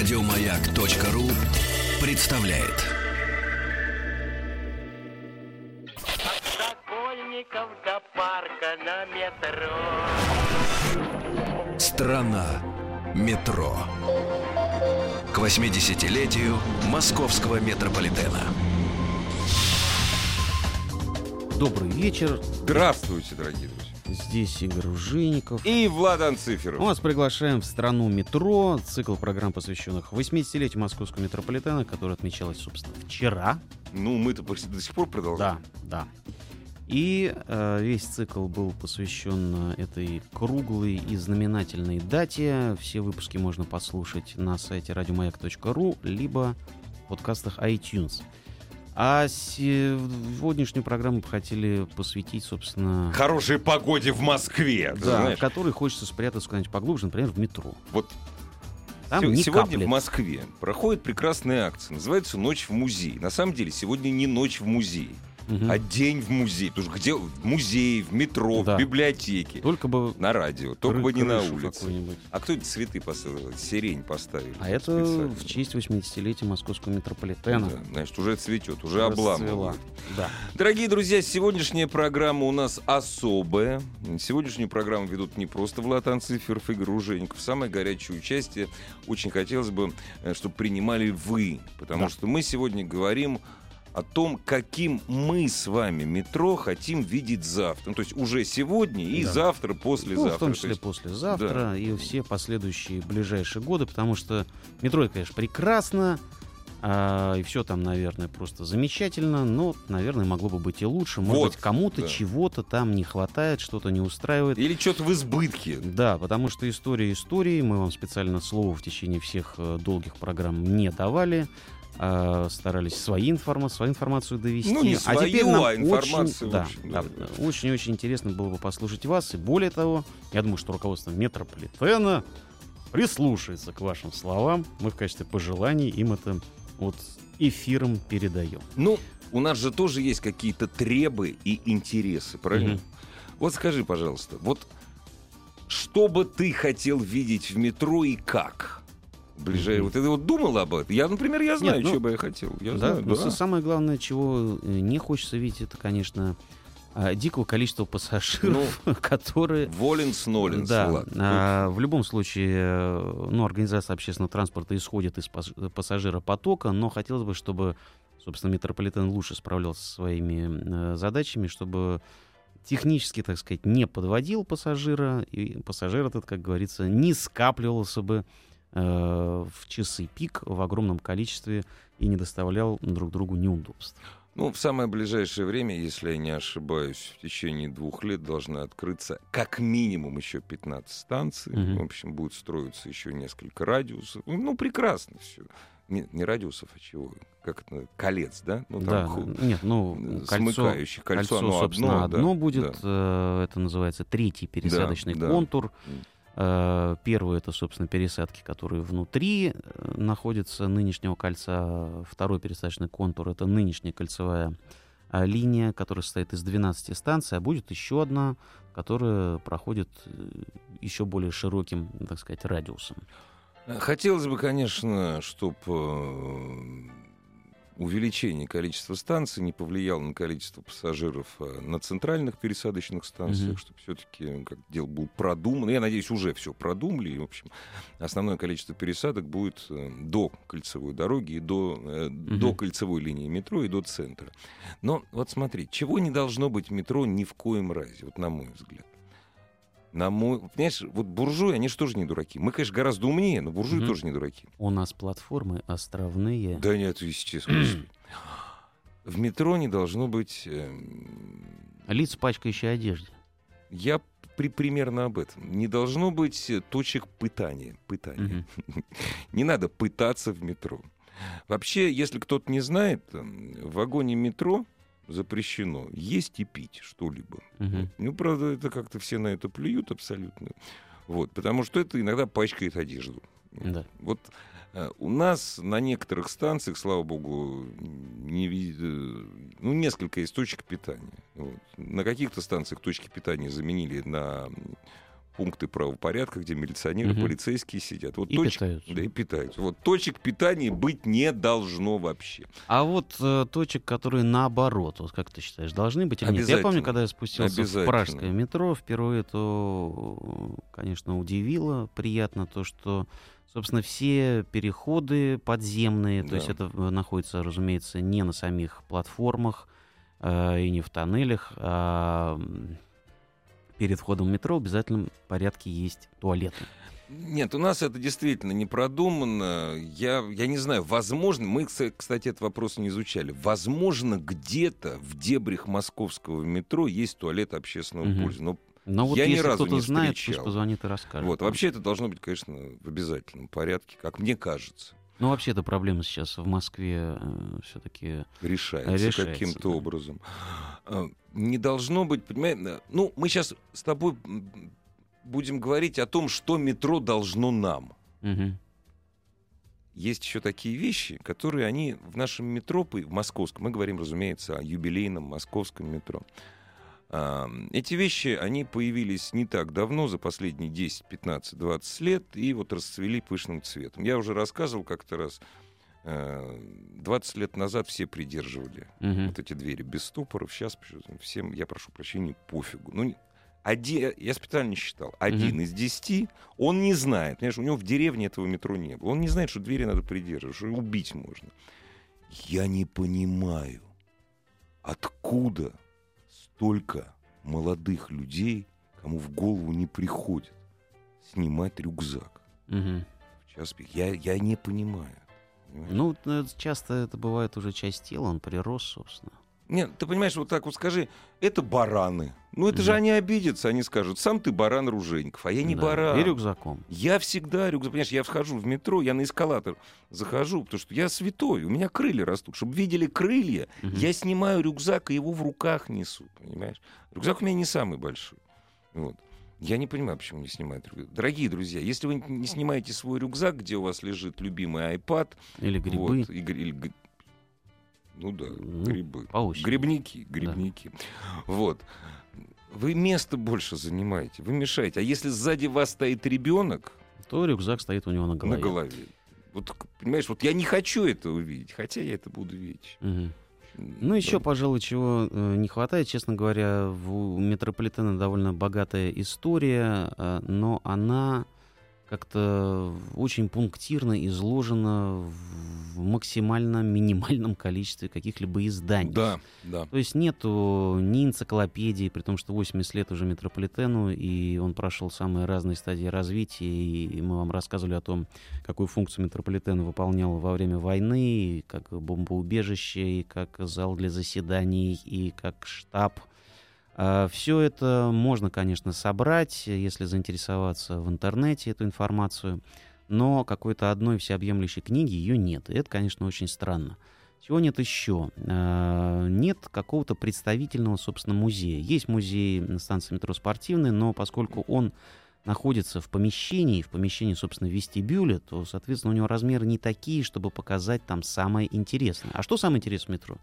Радиомаяк.ру представляет. Сокольников до парка на метро. Страна метро. К 80-летию московского метрополитена. Добрый вечер. Здравствуйте, дорогие друзья. Здесь Игорь Ужеников. И Владан Мы Циферов. вас приглашаем в страну метро, цикл программ, посвященных 80-летию московского метрополитена, который отмечалось, собственно, вчера. Ну, мы-то до сих пор продолжаем. Да, да. И э, весь цикл был посвящен э, этой круглой и знаменательной дате. Все выпуски можно послушать на сайте радиомаяк.ру, либо в подкастах iTunes. А сегодняшнюю программу хотели посвятить, собственно, Хорошей погоде в Москве. да, знаешь. в которой хочется спрятаться куда-нибудь поглубже, например, в метро. Вот Там сегодня в Москве проходит прекрасная акция. Называется «Ночь в музее». На самом деле, сегодня не ночь в музее, Мгм. а день в музее. Потому что где в музее, в метро, Да. в библиотеке, Только бы на радио, только бы не на улице. А кто эти цветы поставил? Сирень поставили. А это специально. в честь 80-летия московского метрополитена. Да, значит, уже цветет, уже обламывает. Да. Дорогие друзья, сегодняшняя программа у нас особая. Сегодняшнюю программу ведут не просто Влад Анциферов, Игорь Ужеников. Самое горячее участие очень хотелось бы, э, чтобы принимали вы. Потому Да. что мы сегодня говорим о том, каким мы с вами метро хотим видеть завтра. Ну, то есть уже сегодня и Да. завтра, Ну, послезавтра. в том То числе есть- послезавтра да. и все последующие ближайшие годы, потому что метро, конечно, прекрасно, а, и все там, наверное, просто замечательно, но, наверное, могло бы быть и лучше. Может Вот, быть, кому-то да. чего-то там не хватает, что-то не устраивает. Или что-то в избытке. Да, потому что история истории, мы вам специально слово в течение всех э, долгих программ не давали, а, старались свои информа- свою информацию довести. Ну, не а теперь свою, нам а информацию, очень, да, общем, да, да, очень-очень интересно было бы послушать вас, и более того, я думаю, что руководство метрополитена прислушается к вашим словам. Мы в качестве пожеланий им это вот эфиром передаем. Ну, у нас же тоже есть какие-то требы и интересы, правильно? Мгм. Вот скажи, пожалуйста, вот что бы ты хотел видеть в метро и как? Ближайшее. Вот ты вот думал об этом? Я, например, я знаю, Нет, ну, что бы я хотел. Я Да, знаю, но да. самое главное, чего э, не хочется видеть, это, конечно, а, дикого количества пассажиров, которые... Воленс Ноленс, Да, а, в любом случае, э, ну, организация общественного транспорта исходит из пас- пассажиропотока, но хотелось бы, чтобы, собственно, метрополитен лучше справлялся со своими э, задачами, чтобы технически, так сказать, не подводил пассажира, и пассажир этот, как говорится, не скапливался бы э, в часы пик в огромном количестве и не доставлял друг другу неудобств. Ну, в самое ближайшее время, если я не ошибаюсь, в течение двух лет должны открыться как минимум еще 15 станций. Мгм. В общем, будет строиться еще несколько радиусов. Ну, прекрасно все. Не, не радиусов, а чего? Как это? Колец, да? Ну, да, ху- нет, ну, э, кольцо. Кольцо, Кольцо, оно собственно, одно, одно, да, будет. да. э, это называется третий пересадочный да. контур. М. Э, Первый это, собственно, пересадки, которые внутри э, находятся нынешнего кольца. Второй пересадочный контур это нынешняя кольцевая а, линия, которая состоит из 12 станций, а будет еще одна, которая проходит э, еще более широким, так сказать, радиусом. Хотелось бы, конечно, чтобы увеличение количества станций не повлияло на количество пассажиров э, на центральных пересадочных станциях, Мгм. чтобы все-таки как дело был продуман. Я надеюсь, уже все продумали. И, в общем, основное количество пересадок будет э, до кольцевой дороги, и до, э, до кольцевой линии метро и до центра. Но вот смотри, чего не должно быть в метро ни в коем разе, вот на мой взгляд. На мой, понимаешь, вот буржуи, они же тоже не дураки. Мы, конечно, гораздо умнее, но буржуи тоже не дураки. У нас платформы островные. Да нет, естественно. В метро не должно быть... эм, Лиц, пачкающие одежде. Я при, примерно об этом. Не должно быть э, точек пытания. пытания. Не надо пытаться в метро. Вообще, если кто-то не знает, в вагоне метро запрещено есть и пить что-либо. Мгм. Ну, правда, это как-то все на это плюют абсолютно. Вот, потому что это иногда пачкает одежду. Да. Вот э, у нас на некоторых станциях, слава богу, не, э, ну, несколько есть точек питания. Вот. На каких-то станциях точки питания заменили на пункты правопорядка, где милиционеры, Мгм. полицейские сидят. Вот И точек- питаются. Да, и питаются. Вот точек питания быть не должно вообще. А вот э, точек, которые наоборот, вот как ты считаешь, должны быть или нет? Я помню, когда я спустился в пражское метро, впервые то, конечно, удивило, приятно то, что, собственно, все переходы подземные, то Да. есть это э, находится, разумеется, не на самих платформах э, и не в тоннелях, а перед входом в метро в обязательном порядке есть туалеты. Нет, у нас это действительно не продумано. Я, я не знаю, возможно, мы, кс- кстати, этот вопрос не изучали. Возможно, где-то в дебрях московского метро есть туалет общественного Мгм. пользы. Но Но вот Я ни если разу кто-то не знает, встречал. пусть позвонит и расскажет. вот, вообще это должно быть, конечно, в обязательном порядке, как мне кажется. Ну, вообще, эта проблема сейчас в Москве все-таки... решается, Решается, каким-то да. образом. А, Не должно быть, понимаете, ну, мы сейчас с тобой будем говорить о том, что метро должно нам. Мгм. Есть еще такие вещи, которые они в нашем метро, в московском, мы говорим, разумеется, о юбилейном московском метро. Эти вещи, они появились не так давно, за последние 10, 15, 20 лет, и вот расцвели пышным цветом. Я уже рассказывал как-то раз, э, 20 лет назад все придерживали Мгм. вот эти двери без стопоров. Сейчас всем, я прошу прощения, пофигу. Ну, один, я специально считал, один из десяти, он не знает, понимаешь, у него в деревне этого метро не было. Он не знает, что двери надо придерживать, что убить можно. Я не понимаю, откуда столько молодых людей, кому в голову не приходит снимать рюкзак Мгм. в час пик. Я, я не понимаю. понимаешь? Ну, э, часто это бывает уже часть тела, он прирос, собственно. Нет, ты понимаешь, вот так вот скажи, это бараны. Ну это же Мгм. они обидятся, они скажут, сам ты баран Ружейников, а я не Да. баран. И рюкзаком. Я всегда рюкзак, понимаешь, я вхожу в метро, я на эскалатор захожу, потому что я святой, у меня крылья растут. Чтобы видели крылья, Мгм. я снимаю рюкзак и его в руках несу, понимаешь? Рюкзак у меня не самый большой. Вот. Я не понимаю, почему не снимают рюкзак. Дорогие друзья, если вы не снимаете свой рюкзак, где у вас лежит любимый iPad, Или грибы. вот, и или ну да, Ну, грибы. по очереди. Грибники, грибники. Вот. Вы место больше занимаете, вы мешаете. А если сзади вас стоит ребенок То рюкзак стоит у него на голове. на голове, вот понимаешь, вот я не хочу это увидеть, хотя я это буду видеть. Мгм. Ну, еще, Да. пожалуй, чего э, не хватает, честно говоря, в, у метрополитена довольно богатая история, э, но она как-то очень пунктирно изложена в максимально минимальном количестве каких-либо изданий. Да, да. То есть нету ни энциклопедии, при том, что 80 лет уже метрополитену, и он прошел самые разные стадии развития, и мы вам рассказывали о том, какую функцию метрополитен выполнял во время войны, и как бомбоубежище, и как зал для заседаний, и как штаб. Все это можно, конечно, собрать, если заинтересоваться в интернете эту информацию, но какой-то одной всеобъемлющей книги ее нет. И это, конечно, очень странно. Чего нет еще? Э, Нет какого-то представительного, собственно, музея. Есть музей станции метро «Спортивный», но поскольку он находится в помещении, в помещении, собственно, вестибюля, то, соответственно, у него размеры не такие, чтобы показать там самое интересное. А что самое интересное в метро?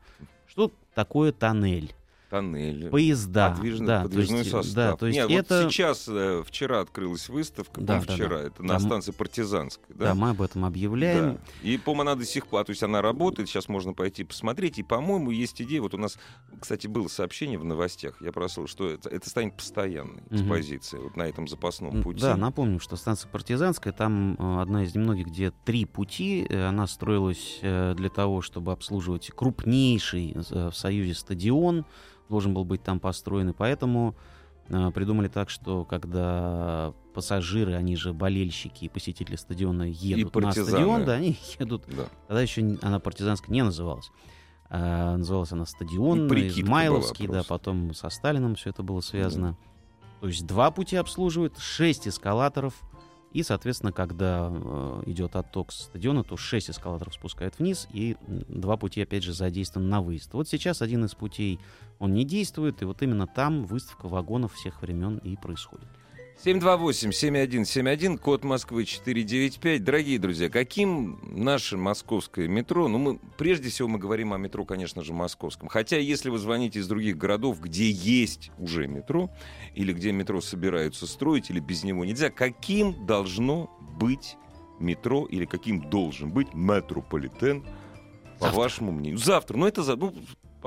Что такое тоннель? Тоннели. Поезда. Подвижный, да, подвижной есть, состав. Да, то есть Нет, это... вот сейчас, э, вчера открылась выставка, Да, да, вчера, да. это на Да, м- станции Партизанской. Да, мы об этом объявляем. Да. И, по-моему, она до сих пор, то есть она работает, сейчас можно пойти посмотреть. И, по-моему, есть идея, вот у нас, кстати, было сообщение в новостях, я просил, что это, это станет постоянной Мгм. экспозицией вот на этом запасном пути. Да, напомним, что станция Партизанская, там э, одна из немногих, где три пути. Э, Она строилась для того, чтобы обслуживать крупнейший в Союзе стадион. Должен был быть там построен, и поэтому э, придумали так, что когда пассажиры, они же болельщики и посетители стадиона едут на партизаны. стадион, да, они едут. Да. Тогда еще она партизанская не называлась. А, называлась она прикидка Измайловский, да, потом со Сталином все это было связано. То есть два пути обслуживают, шесть эскалаторов. И, соответственно, когда э, идет отток стадиона, то шесть эскалаторов спускает вниз, и два пути, опять же, задействованы на выезд. Вот сейчас один из путей, он не действует, и вот именно там выставка вагонов всех времен и происходит. 728-7171, код Москвы 495. Дорогие друзья, каким наше московское метро? Ну, мы, прежде всего мы говорим о метро, конечно же, московском. Хотя, если вы звоните из других городов, где есть уже метро, или где метро собираются строить, или без него нельзя, каким должно быть метро, или каким должен быть метрополитен, по Завтра. вашему мнению? Завтра. Ну, это за... ну,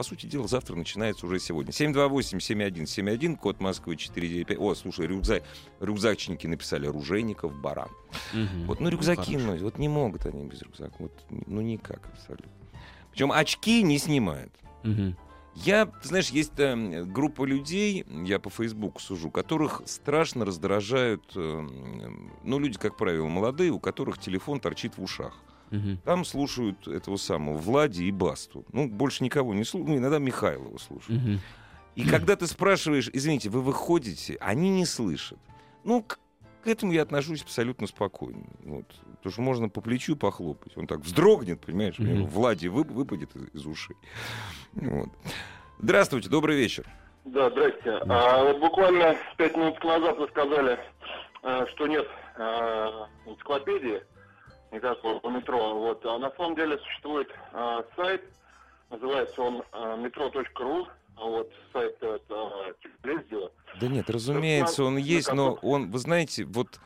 по сути дела, завтра начинается уже сегодня. 728-7171, код Москвы 495. О, слушай, рюкзак, рюкзачники написали «Оружейников баран». Мгм. Вот, ну, рюкзаки, ну, вот не могут они без рюкзака. Вот, ну, никак абсолютно. Причем очки не снимают. Мгм. Я, ты знаешь, есть э, группа людей, я по Фейсбуку сужу, которых страшно раздражают, э, ну, люди, как правило, молодые, у которых телефон торчит в ушах. Мгм. Там слушают этого самого Влади и Басту. Ну, больше никого не слушают. Ну, иногда Михайлова слушают. Мгм. И когда ты спрашиваешь, извините, вы выходите, они не слышат. Ну, к, к этому я отношусь абсолютно спокойно. Вот. Потому что можно по плечу похлопать. Он так вздрогнет, понимаешь? у него Мгм. Влади вы- выпадет из, из ушей. Вот. Здравствуйте, добрый вечер. Да, здрасте. А, вот буквально пять минут назад вы сказали, а, что нет а, энциклопедии никакого по метро. Вот. А на самом деле существует а, сайт, называется он а, metro.ru. А Вот сайт это Телездила. Да нет, разумеется, он есть, но он, вы знаете, вот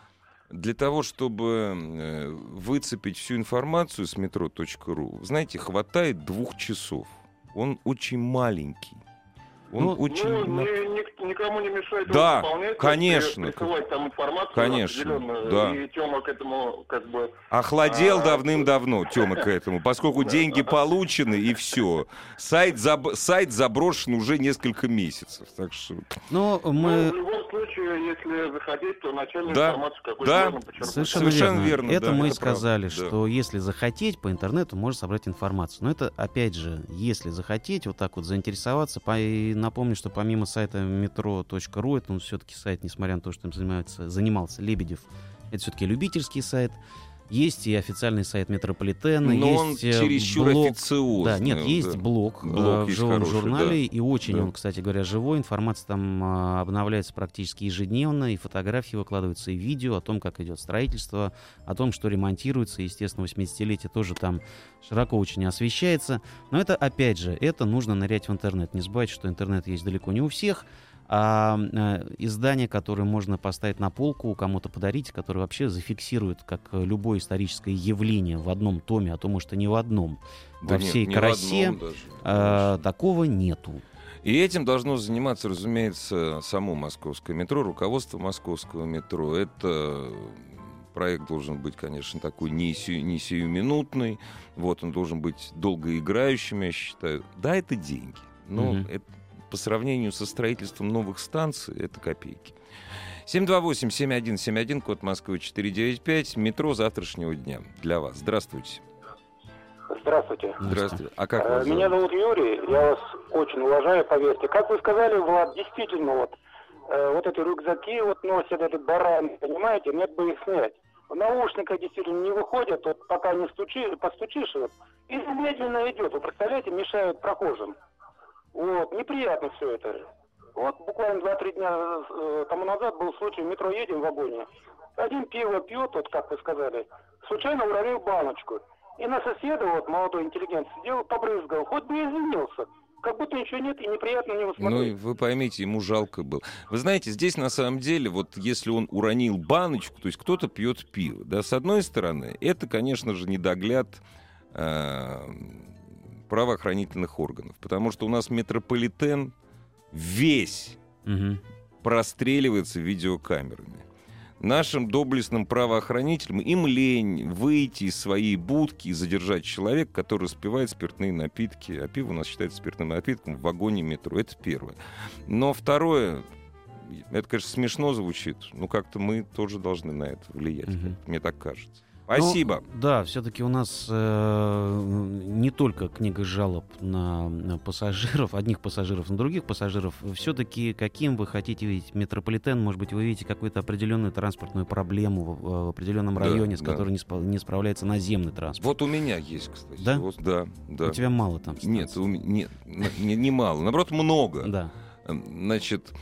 для того, чтобы э, выцепить всю информацию с metro.ru, знаете, хватает двух часов. Он очень маленький. Он Ну, очень... Ну, ни- ник- никому не мешает Да, заполнять, конечно. при- присылать там информацию Конечно, определенную, да. И Тёма к этому как бы Охладел А, давным-давно, Тёма, к этому, поскольку деньги получены, и все. Сайт, заб- сайт заброшен уже несколько месяцев. Так что... Ну, Ну, мы... в любом случае, если захотеть, то начальную Да, информацию какую-то да, можно почерпнуть. Совершенно, Совершенно верно. верно, Это да, мы и это правда, сказали, да. что если захотеть по интернету, можно собрать информацию. Но это, опять же, если захотеть, вот так вот заинтересоваться. По- И напомню, что помимо сайта metro.ru, это он все-таки сайт, несмотря на то, что им занимается, занимался Лебедев, это все-таки любительский сайт. Есть и официальный сайт метрополитена, Но он есть э, чересчур блог. официозный. Да, нет, он, есть да. блог, э, Блог в есть живом хороший, журнале, да. и очень Да. он, кстати говоря, живой. Информация там а, обновляется практически ежедневно, и фотографии выкладываются, и видео о том, как идет строительство, о том, что ремонтируется. Естественно, 80-летие тоже там широко очень освещается. Но это, опять же, это нужно нырять в интернет. Не забывайте, что интернет есть далеко не у всех. А э, издания, которые можно поставить на полку, кому-то подарить, которые вообще зафиксируют, как любое историческое явление в одном томе, а то, может, и не в одном, Да во нет, всей красе, даже, а, такого нету. И этим должно заниматься, разумеется, само московское метро, руководство московского метро. Это проект должен быть, конечно, такой не, сию- не сиюминутный. Вот он должен быть долгоиграющим, я считаю. Да, это деньги. Но Мгм. это, по сравнению со строительством новых станций, это копейки. 728-7171, код Москвы 495, метро завтрашнего дня для вас. Здравствуйте. Здравствуйте. Здравствуйте. А как Э, вас Меня зовут? зовут Юрий, я вас очень уважаю, поверьте. Как вы сказали, Влад, действительно, вот, э, вот эти рюкзаки вот носят, этот баран, понимаете, нет бы их снять. В наушниках действительно не выходят, вот пока не стучи, постучишь, вот, и медленно идет. Вы представляете, мешают прохожим. Вот, неприятно все это. Вот буквально 2-3 дня э, тому назад был случай, в метро едем в вагоне. Один пиво пьет, вот как вы сказали, случайно уронил баночку. И на соседа, вот молодой интеллигент, сидел, побрызгал, хоть бы извинился. Как будто ничего нет и неприятно на него Ну, смотреть. и вы поймите, ему жалко было. Вы знаете, здесь на самом деле, вот если он уронил баночку, то есть кто-то пьет пиво, да, с одной стороны, это, конечно же, недогляд э, правоохранительных органов, потому что у нас метрополитен весь Мгм. простреливается видеокамерами. Нашим доблестным правоохранителям им лень выйти из своей будки и задержать человека, который распивает спиртные напитки. А пиво у нас считается спиртным напитком в вагоне метро. Это первое. Но второе, это, конечно, смешно звучит, но как-то мы тоже должны на это влиять. Мгм. Мне так кажется. Спасибо. Ну, да, все-таки у нас э, не только книга жалоб на, на пассажиров, одних пассажиров на других пассажиров. Все-таки каким вы хотите видеть метрополитен? Может быть, вы видите какую-то определенную транспортную проблему в, в определенном Да, районе, с да. которой не, спа- не справляется наземный транспорт. Вот у меня есть, кстати. Да? Вот, да, да. У тебя мало там. Нет, станций. у ме- нет, не, не мало. Наоборот, много. Да. Значит,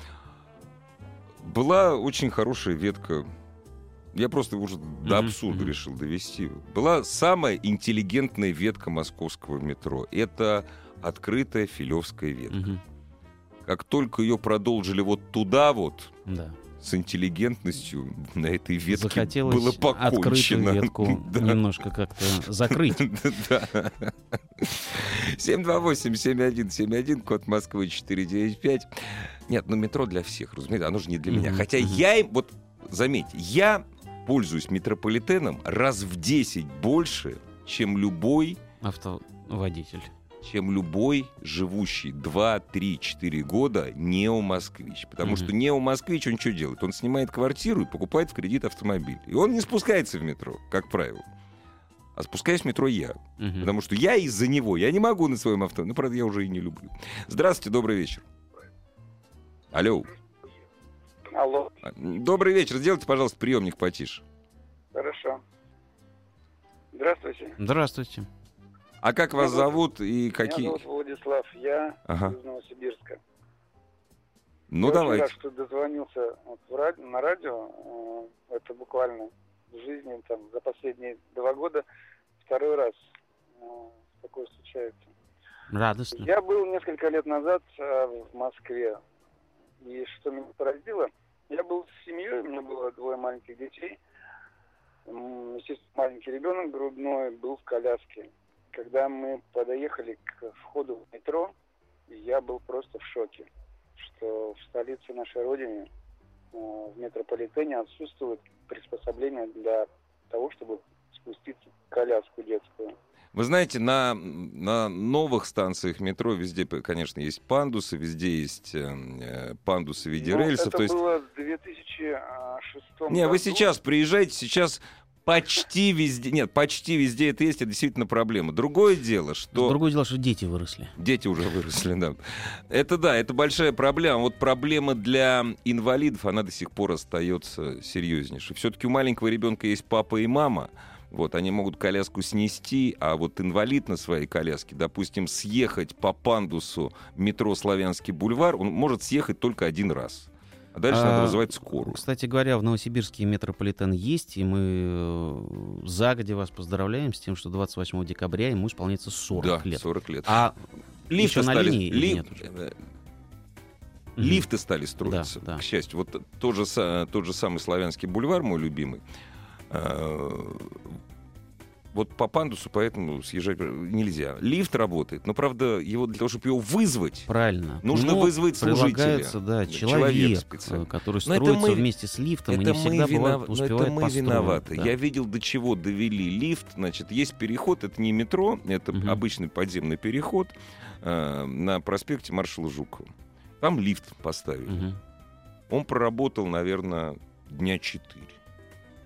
была очень хорошая ветка. Я просто уже до Мгм, абсурда мгм. решил довести. Была самая интеллигентная ветка московского метро. Это открытая филевская ветка. Мгм. Как только ее продолжили вот туда вот, Да. с интеллигентностью на этой ветке Захотелось было покончено. открытую ветку Да. немножко как-то закрыть. Да. 728-7171, код Москвы 495. Нет, ну метро для всех, разумеется, оно же не для меня. Хотя я им, вот заметьте, я пользуюсь метрополитеном раз в 10 больше, чем любой Автоводитель. чем любой живущий 2, 3, 4 года нео-москвич. Потому Мгм. что нео-москвич, он что делает? Он снимает квартиру и покупает в кредит автомобиль. И он не спускается в метро, как правило. А спускаюсь в метро я. Мгм. Потому что я из-за него. Я не могу на своем авто. Ну, правда, я уже и не люблю. Здравствуйте, добрый вечер. Алло. Алло, Добрый вечер. Сделайте, пожалуйста, приемник потише. хорошо. Здравствуйте. Здравствуйте. А как вас Меня зовут и какие... Меня зовут Владислав, я Ага. из Новосибирска. Ну, я давайте. рад, что дозвонился вот в ради- на радио. Э, Это буквально в жизни там, за последние два года второй раз э, такое случается. Радостно. Я был несколько лет назад э, в Москве. И что меня поразило, я был с семьей, у меня было двое маленьких детей. Естественно, маленький ребенок грудной был в коляске. Когда мы подоехали к входу в метро, я был просто в шоке, что в столице нашей Родины, э, в метрополитене отсутствуют приспособления для того, чтобы спуститься в коляску детскую. Вы знаете, на, на новых станциях метро везде, конечно, есть пандусы, везде есть э, э, пандусы в виде Ну, рельсов. это То есть, было в 2006 не, вы году. сейчас приезжаете, сейчас почти везде, нет, почти везде это есть, это действительно проблема. Другое дело, что Другое дело, что дети выросли. дети уже выросли, да. Это да, это большая проблема. Вот проблема для инвалидов, она до сих пор остается серьезнейшей. Все-таки у маленького ребенка есть папа и мама. Вот, они могут коляску снести, а вот инвалид на своей коляске, допустим, съехать по пандусу метро Славянский бульвар, он может съехать только один раз. А дальше А, надо вызывать скорую. Кстати говоря, в Новосибирске метрополитен есть, и мы э, загодя вас поздравляем с тем, что 28 декабря ему исполняется 40 да, лет. 40 лет. А Лифты еще на стали- линии или ли- нет уже? Лифты стали строиться, Да, да. к счастью. Вот тот же, тот же самый Славянский бульвар, мой любимый, вот по пандусу поэтому съезжать нельзя. Лифт работает, но, правда, его для того, чтобы его вызвать, Правильно. Нужно Но вызвать служителя. да, Человек человек, специально. э, который Но это строится мы- вместе с лифтом, и это не всегда мы, бывает, винов- но успевает это мы построить, виноваты. да. Я видел, до чего довели лифт. Значит, есть переход, это не метро, это Мгм. обычный подземный переход э, на проспекте маршала Жукова. Там лифт поставили. Мгм. Он проработал, наверное, дня четыре.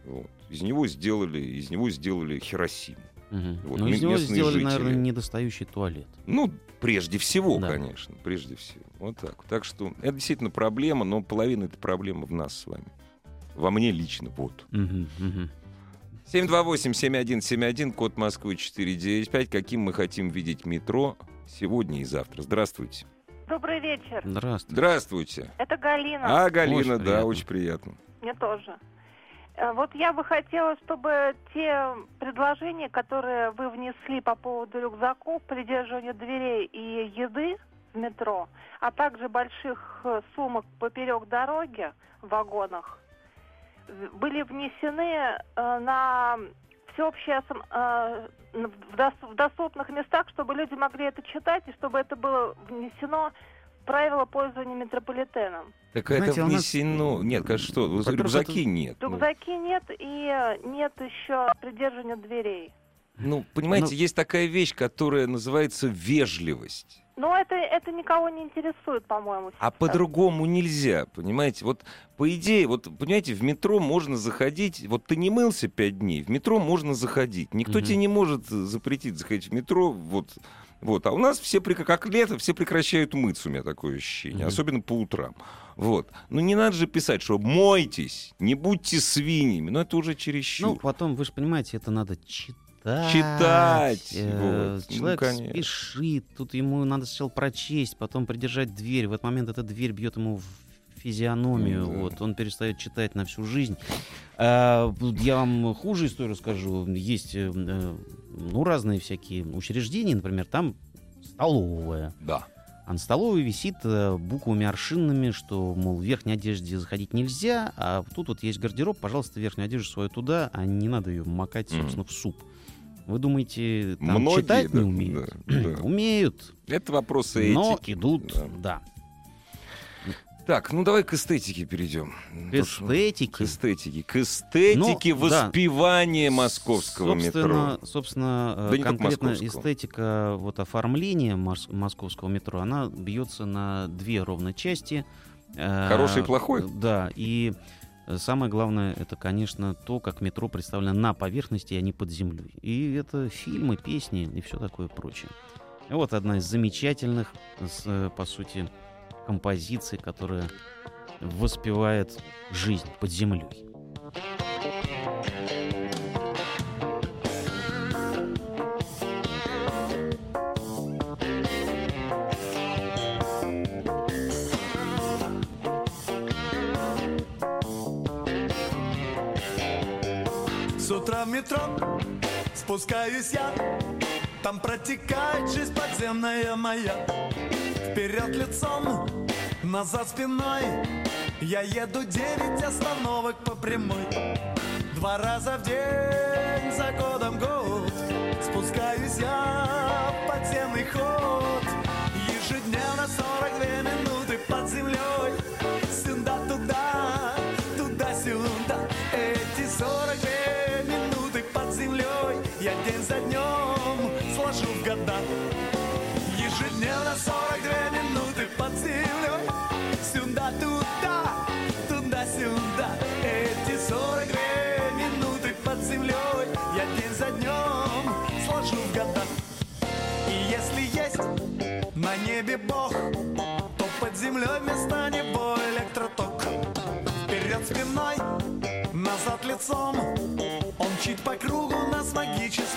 Вот. Из него сделали, из него сделали Хиросиму. Мгм. Вот, Ну, из него сделали, жители. наверное, недостающий туалет. Ну, прежде всего, Да. конечно, прежде всего. Вот так. Так что это действительно проблема, но половина этой проблемы в нас с вами. Во мне лично, вот. Мгм, мгм. 728-7171, код Москвы 495. Каким мы хотим видеть метро сегодня и завтра. Здравствуйте. Добрый вечер. Здравствуйте. Здравствуйте. Это Галина. А, Галина, Очень да, приятно. очень приятно. Мне тоже. Э, Вот я бы хотела, чтобы те предложения, которые вы внесли по поводу рюкзаков, придерживания дверей и еды в метро, а также больших э, сумок поперек дороги в вагонах, были внесены э, на всеобщее в доступных местах, чтобы люди могли это читать и чтобы это было внесено в правила пользования метрополитеном. Так Знаете, это у нас- внесено... Нет, конечно, что? Во-первых, Рюкзаки это- нет. Ну, Рюкзаки нет и нет еще придерживания дверей. Ну, понимаете, Ну- есть такая вещь, которая называется вежливость. Но это, это никого не интересует, по-моему. А сейчас. по-другому нельзя, понимаете? Вот по идее, вот понимаете, в метро можно заходить. Вот ты не мылся пять дней, в метро можно заходить. Никто Мгм. тебе не может запретить заходить в метро. Вот, вот. А у нас все, как лето, все прекращают мыться, у меня такое ощущение, Мгм. особенно по утрам. Вот. Ну не надо же писать, что мойтесь, не будьте свиньями. Но это уже чересчур. Ну, потом, вы же понимаете, это надо читать. Читать, Э, вот. Ну, Человек конечно. спешит, тут ему надо сначала прочесть, потом придержать дверь. В этот момент эта дверь бьет ему в физиономию, Да. вот, он перестает читать на всю жизнь. А, я вам хуже историю скажу. Есть э, э, ну, разные всякие учреждения, например, там столовая. Да. А на столовой висит э, буквами аршинными, что, мол, в верхней одежде заходить нельзя, а тут вот есть гардероб, пожалуйста, верхнюю одежду свою туда, а не надо ее макать, собственно, в суп. Вы думаете, там Многие, читать да, не умеют? да, да. Умеют, Это вопросы но этики. идут, Да. да. Так, ну давай к эстетике перейдем. К что- К эстетике. эстетике. К эстетике Ну, да. воспевания московского собственно, метро. Собственно, Да конкретно эстетика вот оформления мос- московского метро, она бьется на две ровно части. Э, Хороший и плохой? Да, и самое главное, это, конечно, то, как метро представлено на поверхности, а не под землей. И это фильмы, песни и все такое прочее. Вот одна из замечательных, э, по сути, композиций, которая воспевает жизнь под землей. С утра в метро спускаюсь я Там протекает жизнь подземная моя Вперед лицом, назад спиной. Я еду девять остановок по прямой. Два раза в день, за годом год. Спускаюсь я в подземный ход. Ежедневно 42 минуты под землей лицом. Он чуть по кругу нас магическим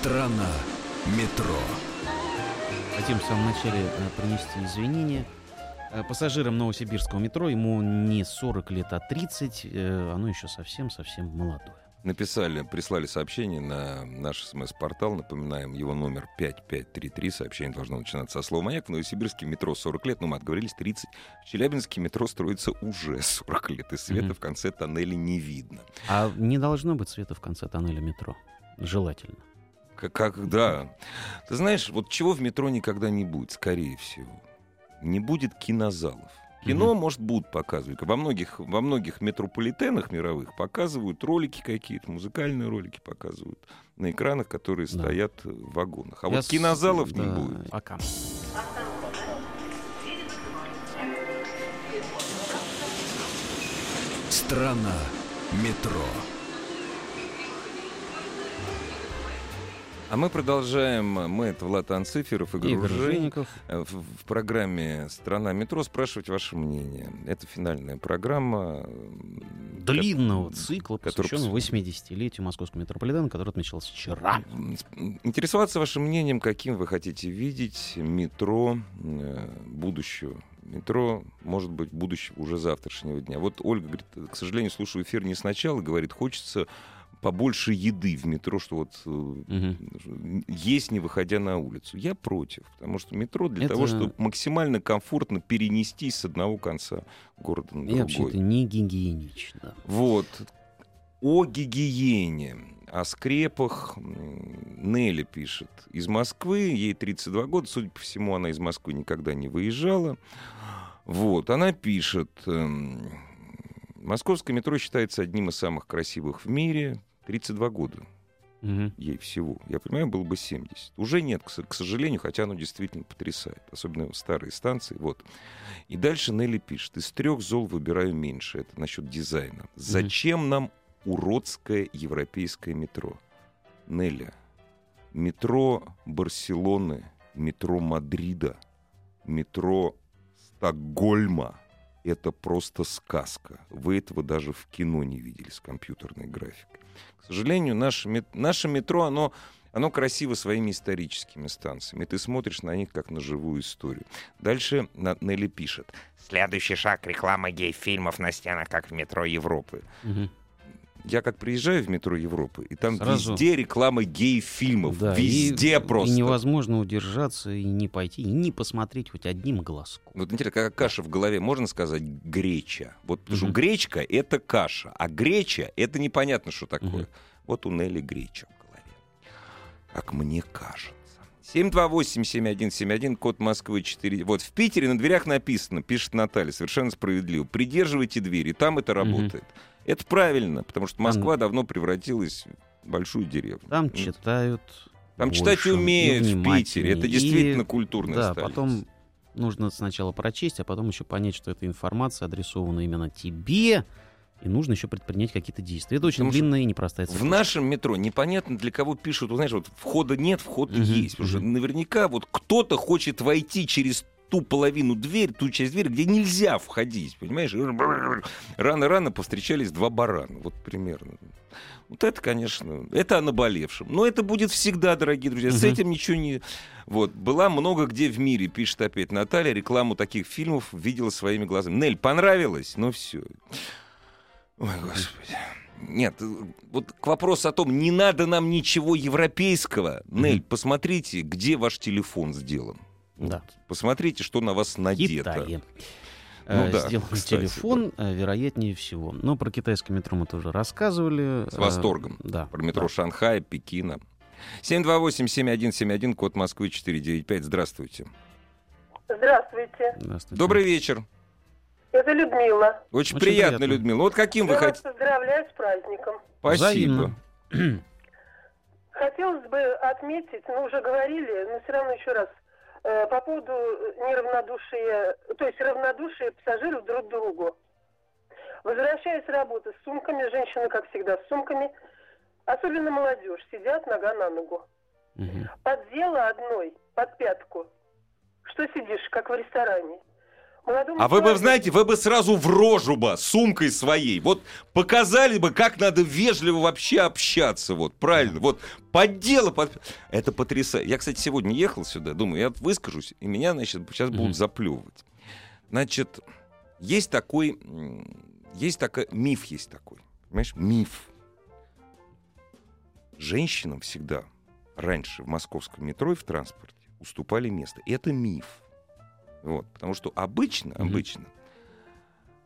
Страна метро. Хотим в самом начале э, принести извинения. Э, Пассажирам новосибирского метро ему не 40 лет, а 30. э, Оно еще совсем-совсем молодое. Написали, прислали сообщение на наш смс-портал. Напоминаем, его номер 5533. Сообщение должно начинаться со слова «Маяк». В Новосибирске метро 40 лет, но мы отговорились 30. В Челябинске метро строится уже 40 лет, и света Мгм. в конце тоннеля не видно. А не должно быть света в конце тоннеля метро. Желательно. Как, как- да. Ты знаешь, вот чего в метро никогда не будет, скорее всего. Не будет кинозалов. Кино, может, будут показывать. Во многих, во многих метрополитенах мировых показывают ролики какие-то, музыкальные ролики показывают на экранах, которые Да. стоят в вагонах. А Я вот с- кинозалов не да, будет. Пока. Страна метро. А мы продолжаем. Мы это Влад Анциферов, Игорь Игорь. Женников. Э, В, в программе «Страна метро» спрашивать ваше мнение. Это финальная программа. м, Длинного цикла, который посвященного 80-летию московского метрополитена, который отмечался вчера. Интересоваться вашим мнением, каким вы хотите видеть метро э, будущего. Метро, может быть, будущего уже завтрашнего дня. Вот Ольга говорит, к сожалению, слушаю эфир не сначала, говорит, хочется побольше еды в метро, что вот Мгм. есть, не выходя на улицу. Я против, потому что метро для Это- того, чтобы максимально комфортно перенестись с одного конца города на И другой. вообще это не гигиенично. Вот. О гигиене, о скрепах Нелли пишет. Из Москвы, ей 32 года, судя по всему, она из Москвы никогда не выезжала. Вот, она пишет, эм, московское метро считается одним из самых красивых в мире. 32 года Мгм. ей всего. Я понимаю, было бы 70. Уже нет, к, со- к сожалению, хотя оно действительно потрясает. Особенно старые станции. Вот. И дальше Нелли пишет. Из трех зол выбираю меньше. Это насчет дизайна. Зачем нам уродское европейское метро? Нелли, метро Барселоны, метро Мадрида, метро Стокгольма — это просто сказка. Вы этого даже в кино не видели с компьютерной графикой. К сожалению, наше, наше метро, оно, оно красиво своими историческими станциями. Ты смотришь на них как на живую историю. Дальше Нелли пишет. Следующий шаг — реклама гей-фильмов на стенах, как в метро Европы. Мгм. Я как приезжаю в метро Европы, и там Сразу- везде реклама гей-фильмов. Да, и- везде просто. И невозможно удержаться и не пойти, и не посмотреть хоть одним глазком. Вот интересно, какая каша в голове, можно сказать греча? Вот потому что Мгм. гречка — это каша, а греча — это непонятно, что такое. Мгм. Вот у Нелли греча в голове. Как мне кажется. 728-7171, код Москвы 4. Вот в Питере на дверях написано, пишет Наталья, совершенно справедливо. Придерживайте двери, там это работает. Это правильно, потому что Москва давно превратилась в большую деревню. Там Ну, читают Там читать больше и умеют в Питере. Это действительно И, культурная Да, столица. потом нужно сначала прочесть, а потом еще понять, что эта информация адресована именно тебе, и нужно еще предпринять какие-то действия. Это очень Потому что длинная и непростая В цепочка. нашем метро непонятно для кого пишут. Вот, знаешь, вот входа нет, вход Мгм, есть. Потому что мгм. наверняка вот кто-то хочет войти через ту половину дверь, ту часть двери, где нельзя входить, понимаешь? Рано-рано повстречались два барана, вот примерно. Вот это, конечно, это о наболевшем. Но это будет всегда, дорогие друзья. С этим ничего не... Вот. Была много где в мире, пишет опять Наталья, рекламу таких фильмов видела своими глазами. Нель, понравилось? Ну все. Ой, господи. Нет, вот к вопросу о том, не надо нам ничего европейского. Нель, посмотрите, где ваш телефон сделан. Да. Посмотрите, что на вас надето. Китае. Ну Э, да, Сделан кстати, телефон, э, вероятнее всего. Но про китайское метро мы тоже рассказывали. С Э, восторгом. Да. Про метро да. Шанхая, Пекина. 728-7171, код Москвы 495. Здравствуйте. Здравствуйте. Здравствуйте. Добрый вечер. Это Людмила. Очень, Очень приятно, приятно. Людмила. Вот каким вы Я вас хотите? поздравляю с праздником. Спасибо. Взаимно. Хотелось бы отметить, мы уже говорили, но все равно еще раз, э, по поводу неравнодушия, то есть равнодушия пассажиров друг к другу. Возвращаясь с работы с сумками, женщины, как всегда, с сумками, особенно молодежь, сидят нога на ногу. Мгм. Поддела одной под пятку. Что сидишь, как в ресторане? Молодому А вы бы, знаете, вы бы сразу в рожу бы сумкой своей. Вот показали бы, как надо вежливо вообще общаться. Вот, правильно. Вот, поддела. Под... Это потрясающе. Я, кстати, сегодня ехал сюда, думаю, я выскажусь, и меня, значит, сейчас будут заплевывать. Значит, есть такой, есть такой, миф есть такой. Понимаешь, миф. Женщинам всегда раньше в московском метро и в транспорте уступали место. Это миф. Вот, потому что обычно, Мгм. обычно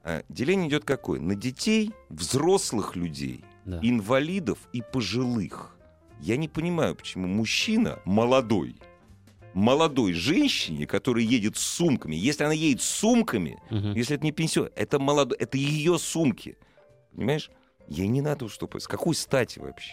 э, деление идет какое? На детей, взрослых людей, Да. инвалидов и пожилых. Я не понимаю, почему мужчина молодой, молодой женщине, которая едет с сумками, если она едет с сумками, Мгм. если это не пенсион, это молодой, это ее сумки. Понимаешь? Ей не надо уступать. С какой стати вообще?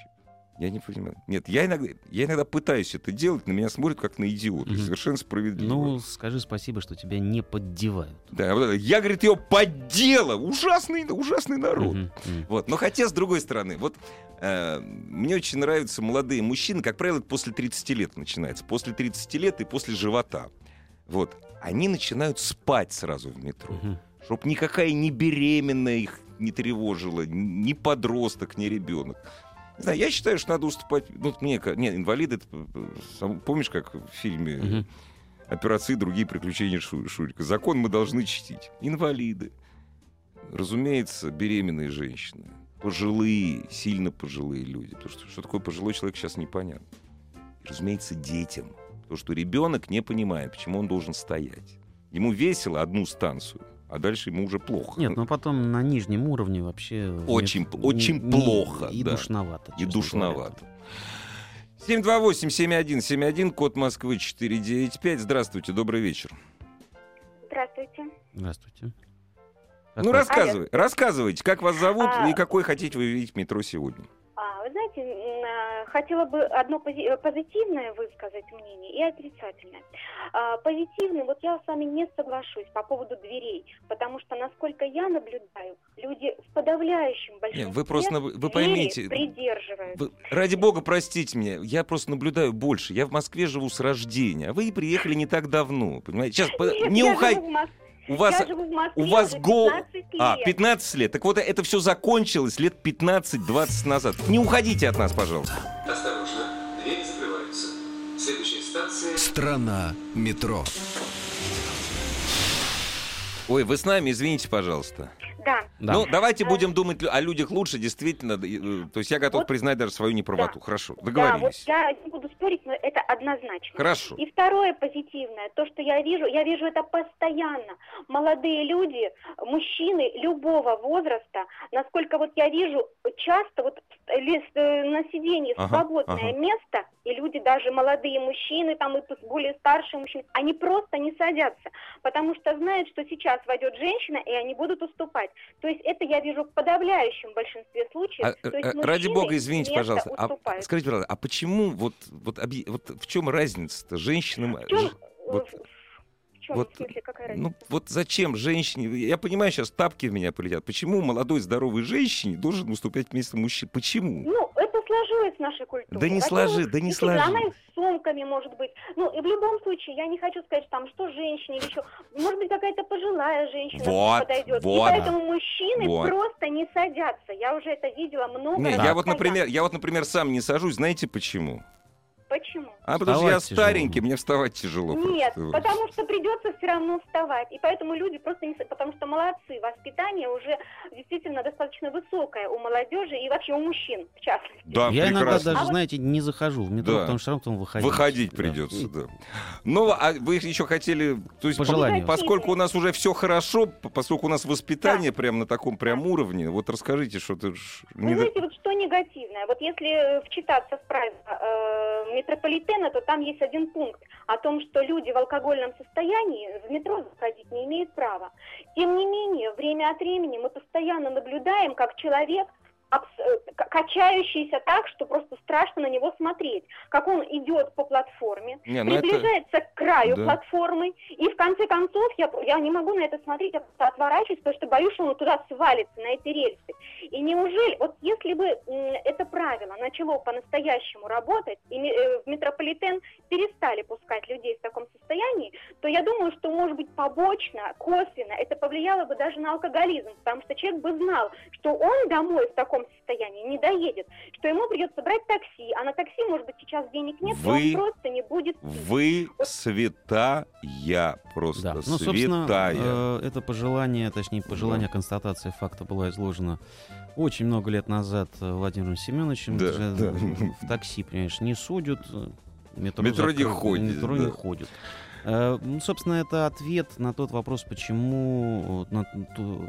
Я не понимаю. Нет, я иногда, я иногда пытаюсь это делать, на меня смотрят как на идиота. Мгм. Совершенно справедливо. Ну, скажи спасибо, что тебя не поддевают. Да, вот это, я, говорит, ее поддела. Ужасный, ужасный народ. Мгм. Вот. Но хотя, с другой стороны, вот э, мне очень нравятся молодые мужчины, как правило, это после 30 лет начинается. После 30 лет и после живота. Вот. Они начинают спать сразу в метро. Мгм. Чтоб никакая ни беременная их не тревожила, ни подросток, ни ребенок. Знаю, я считаю, что надо уступать. Ну, мне, ка- не, инвалиды, это, помнишь, как в фильме операции другие приключения Шу- Шурика. Закон мы должны чтить. Инвалиды. Разумеется, беременные женщины. Пожилые, сильно пожилые люди. Потому что что такое пожилой человек, сейчас непонятно. И, разумеется, детям. Потому что ребенок не понимает, почему он должен стоять. Ему весело одну станцию, а дальше ему уже плохо. Нет, ну потом на нижнем уровне вообще... Очень нет, очень не- плохо, И да. душновато. И душновато. говоря. 728-7171, код Москвы 495. Здравствуйте, добрый вечер. Здравствуйте. Здравствуйте. Ну, рассказывай, рассказывайте, как вас зовут А- и какой хотите вы видеть метро сегодня. А, вы знаете, а, хотела бы одно э, позитивное высказать мнение и отрицательное. А, позитивное, вот я с вами не соглашусь по поводу дверей, потому что, насколько я наблюдаю, люди в подавляющем большинстве вы просто вы поймите, придерживаются. Вы- ради бога, простите меня, я просто наблюдаю больше. Я в Москве живу с рождения, а вы приехали не так давно, понимаете? Сейчас, Нет, не уходите. У вас, я живу в Москве у вас уже гол... 15 А, лет. 15 лет. Так вот, это все закончилось лет 15-20 назад. Не уходите от нас, пожалуйста. Осторожно, двери закрываются. Следующая станция... Страна метро. Ой, вы с нами, извините, пожалуйста. Да. Да. Ну, давайте Э, будем думать о людях лучше, действительно. э, То есть я готов Вот- признать даже свою неправоту. Да. Хорошо, Да, вот договорились. я не буду спорить, но это однозначно. Хорошо. И второе позитивное, то, что я вижу, я вижу это постоянно. Молодые люди, мужчины любого возраста, насколько вот я вижу, часто вот лес- э, на сиденье Ага, свободное ага. место, и люди, даже молодые мужчины, там и более старшие мужчины, они просто не садятся, потому что знают, что сейчас войдет женщина, и они будут уступать. То есть это я вижу в подавляющем большинстве случаев. А, То есть э, ради бога, извините, место пожалуйста. А, уступают. скажите, пожалуйста, а почему вот, вот, объ- вот в чем разница-то женщинам? В чем, э, вот, в чем, вот, в смысле, какая разница? ну вот зачем женщине? Я понимаю, сейчас тапки в меня полетят. Почему молодой здоровой женщине должен выступать вместо мужчин? Почему? Ну, сложилось в нашей культуре. Да не сложи- да не действительно, Она с сумками может быть. Ну, и в любом случае, я не хочу сказать, что там, что женщине или еще. Может быть, какая-то пожилая женщина Вот, подойдет. вот. И поэтому мужчины Вот. просто не садятся. Я уже это видела много Не, раз. я вот, например, я вот, например, сам не сажусь. Знаете почему? Почему? А потому что я Вставать тяжело. старенький, мне вставать тяжело. Нет, просто. потому что придется все равно вставать. И поэтому люди просто не... Потому что молодцы, воспитание уже действительно достаточно высокое у молодежи и вообще у мужчин, в частности. Да, Я иногда прекрасно. даже, А вот- знаете, не захожу в метро, Да. потому что все равно потом выходить. Выходить Да. придется, И- да. Ну, а вы еще хотели, то есть, По по- желанию. поскольку у нас уже все хорошо, поскольку у нас воспитание прям на таком прям уровне, вот расскажите, что ты Вы знаете, вот что негативное? Вот если вчитаться в правила э, метрополитена, то там есть один пункт о том, что люди в алкогольном состоянии в метро заходить не имеют права. Тем не менее, время от времени мы постоянно наблюдаем, как человек качающийся так, что просто страшно на него смотреть. Как он идет по платформе, Не, ну это- приближается к краю Да. платформы, и в конце концов я, я не могу на это смотреть, я просто отворачиваюсь, потому что боюсь, что он туда свалится, на эти рельсы. И неужели, вот если бы это правило начало по-настоящему работать, и э, в метрополитен перестали пускать людей в таком состоянии, то я думаю, что, может быть, побочно, косвенно это повлияло бы даже на алкоголизм, потому что человек бы знал, что он домой в таком состоянии не доедет, что ему придется брать такси, а на такси, может быть, сейчас денег нет, и Вы- он просто не будет пить. Вы святая, просто Да. Ну, собственно, святая. э, это пожелание, точнее, пожелание констатации факта была изложена очень много лет назад э, Владимиром Семеновичем. Да, Даже да. В такси, понимаешь, не судят. э, Метро, Метро не ходит, Метро не да. ходит. Э, ну, Собственно, это ответ на тот вопрос, почему, на ту-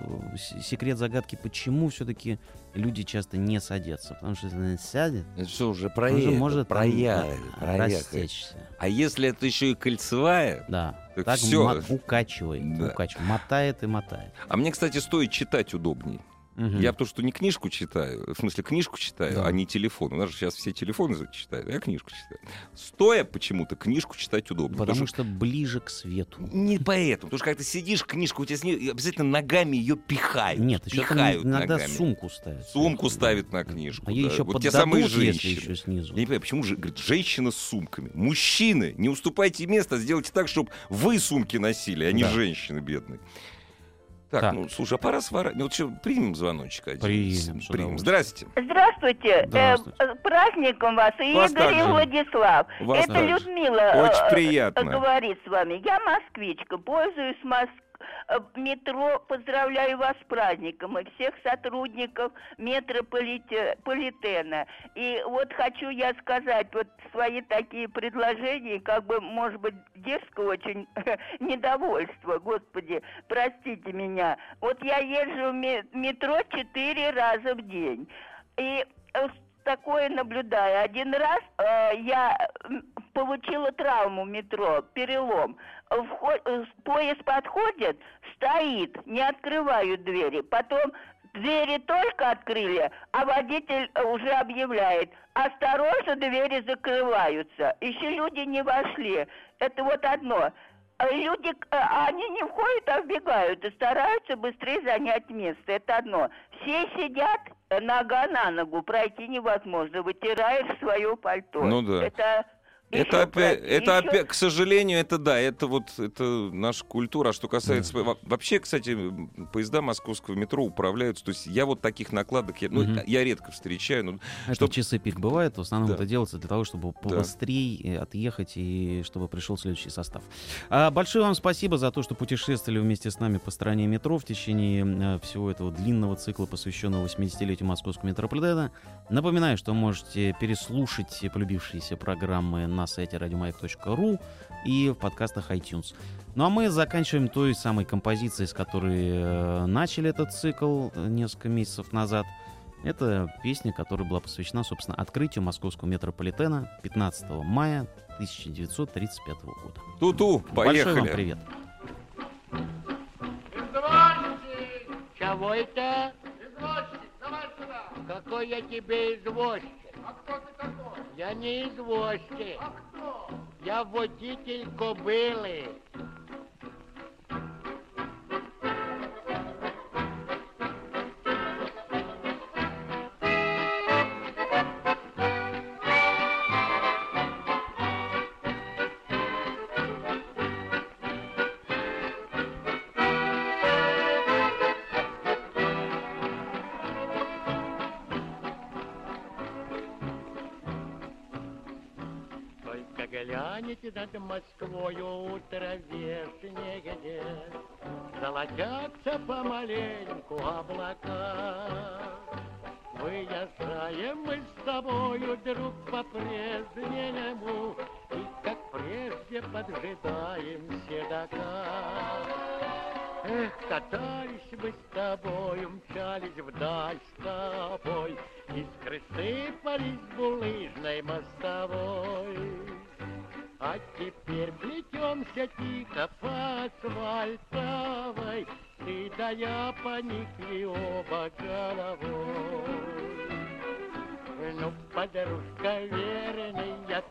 секрет загадки, почему все-таки люди часто не садятся. Потому что если сядет, Это все уже он же проехал, может там, проехали, э, проехали. растечься. А если это еще и кольцевая, Да. Так Так ма- укачивает, Да. укачивает, мотает и мотает. а мне, кстати, стоит читать удобней. Мгм. Я потому что не книжку читаю, в смысле книжку читаю, Да. а не телефон. У нас же сейчас все телефоны читают, а я книжку читаю. Стоя почему-то книжку читать удобно. Потому что ближе к свету. Не поэтому, потому что когда ты сидишь, книжку у тебя с ней обязательно ногами ее пихают. Нет, еще там пихают иногда ногами. сумку ставят. Сумку ставят на книжку. А да. еще вот те самые женщины. еще снизу. Я не понимаю, почему же, говорит, женщина с сумками. Мужчины, не уступайте место, сделайте так, чтобы вы сумки носили, а не Да. женщины бедные. Так, Так. ну, слушай, а пора сворачивать. Ну, вот что, примем звоночек один? Примем, с Примем. Здрасте. Здравствуйте. Здравствуйте. Э, праздником вас, Вас Игорь, и также. Владислав. Вас Это также. Людмила Очень э, приятно. э, говорит с вами. Я москвичка, пользуюсь Моск- э, метро. Поздравляю вас с праздником и всех сотрудников метрополитена. И вот хочу я сказать вот свои такие предложения, как бы, может быть, дерзко очень недовольство, господи, простите меня. Вот я езжу в ме- метро четыре раза в день. И э, такое наблюдаю. Один раз э, я получила травму метро, перелом. Вход- э, поезд подходит, стоит, не открывают двери. Потом двери только открыли, а водитель э, уже объявляет, осторожно, двери закрываются. Еще люди не вошли. Это вот одно. А Люди, э, они не входят, а вбегают и стараются быстрее занять место. Это одно. Все сидят нога на ногу, пройти невозможно, вытираешь свое пальто. Ну да. Это, Это опять, это еще- опять, к сожалению, это да, это вот это наша культура. А что касается во- вообще, кстати, поезда московского метро управляются. То есть я вот таких накладок я, ну, Мгм. я редко встречаю. но Это чтоб- часы пик бывает, в основном Да. это делается для того, чтобы побыстрее отъехать и чтобы пришел следующий состав. А, большое вам спасибо за то, что путешествовали вместе с нами по стране метро в течение э, всего этого длинного цикла, посвященного 80-летию московского метрополитена. Напоминаю, что можете переслушать полюбившиеся программы на сайте радиомаяк.ру и в подкастах iTunes. Ну а мы заканчиваем той самой композицией, с которой э, начали этот цикл э, несколько месяцев назад. Это песня, которая была посвящена, собственно, открытию московского метрополитена 15 мая 1935 года. Ту-ту, Большой вам поехали. привет. Чего это? Извозчик, давай сюда. Какой я тебе извозчик? А кто ты? Я не извозчик. А кто? Я водитель кобылы. Подружка верная,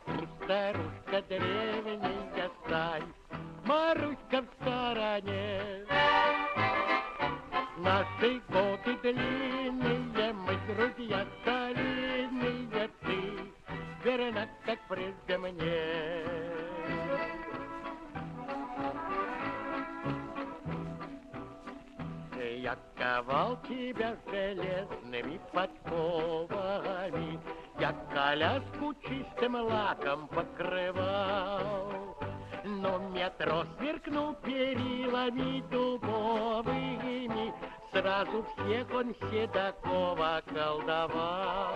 старушка древняя, стань, Маруська в стороне. Наши годы длинные, мы друзья старинные, ты верна, как прежде мне. Я ковал тебя железными подковами, коляску чистым лаком покрывал. Но метро сверкнул перилами дубовыми, Сразу всех он Седокова колдовал.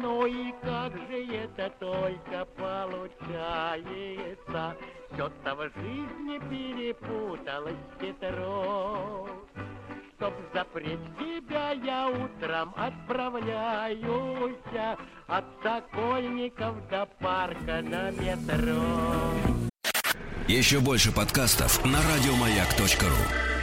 Ну и как же это только получается, Все-то в жизни перепуталось Петро. Чтоб запреть тебя, я утром отправляюсь От Сокольников до парка на метро. Еще больше подкастов на радиомаяк.ру.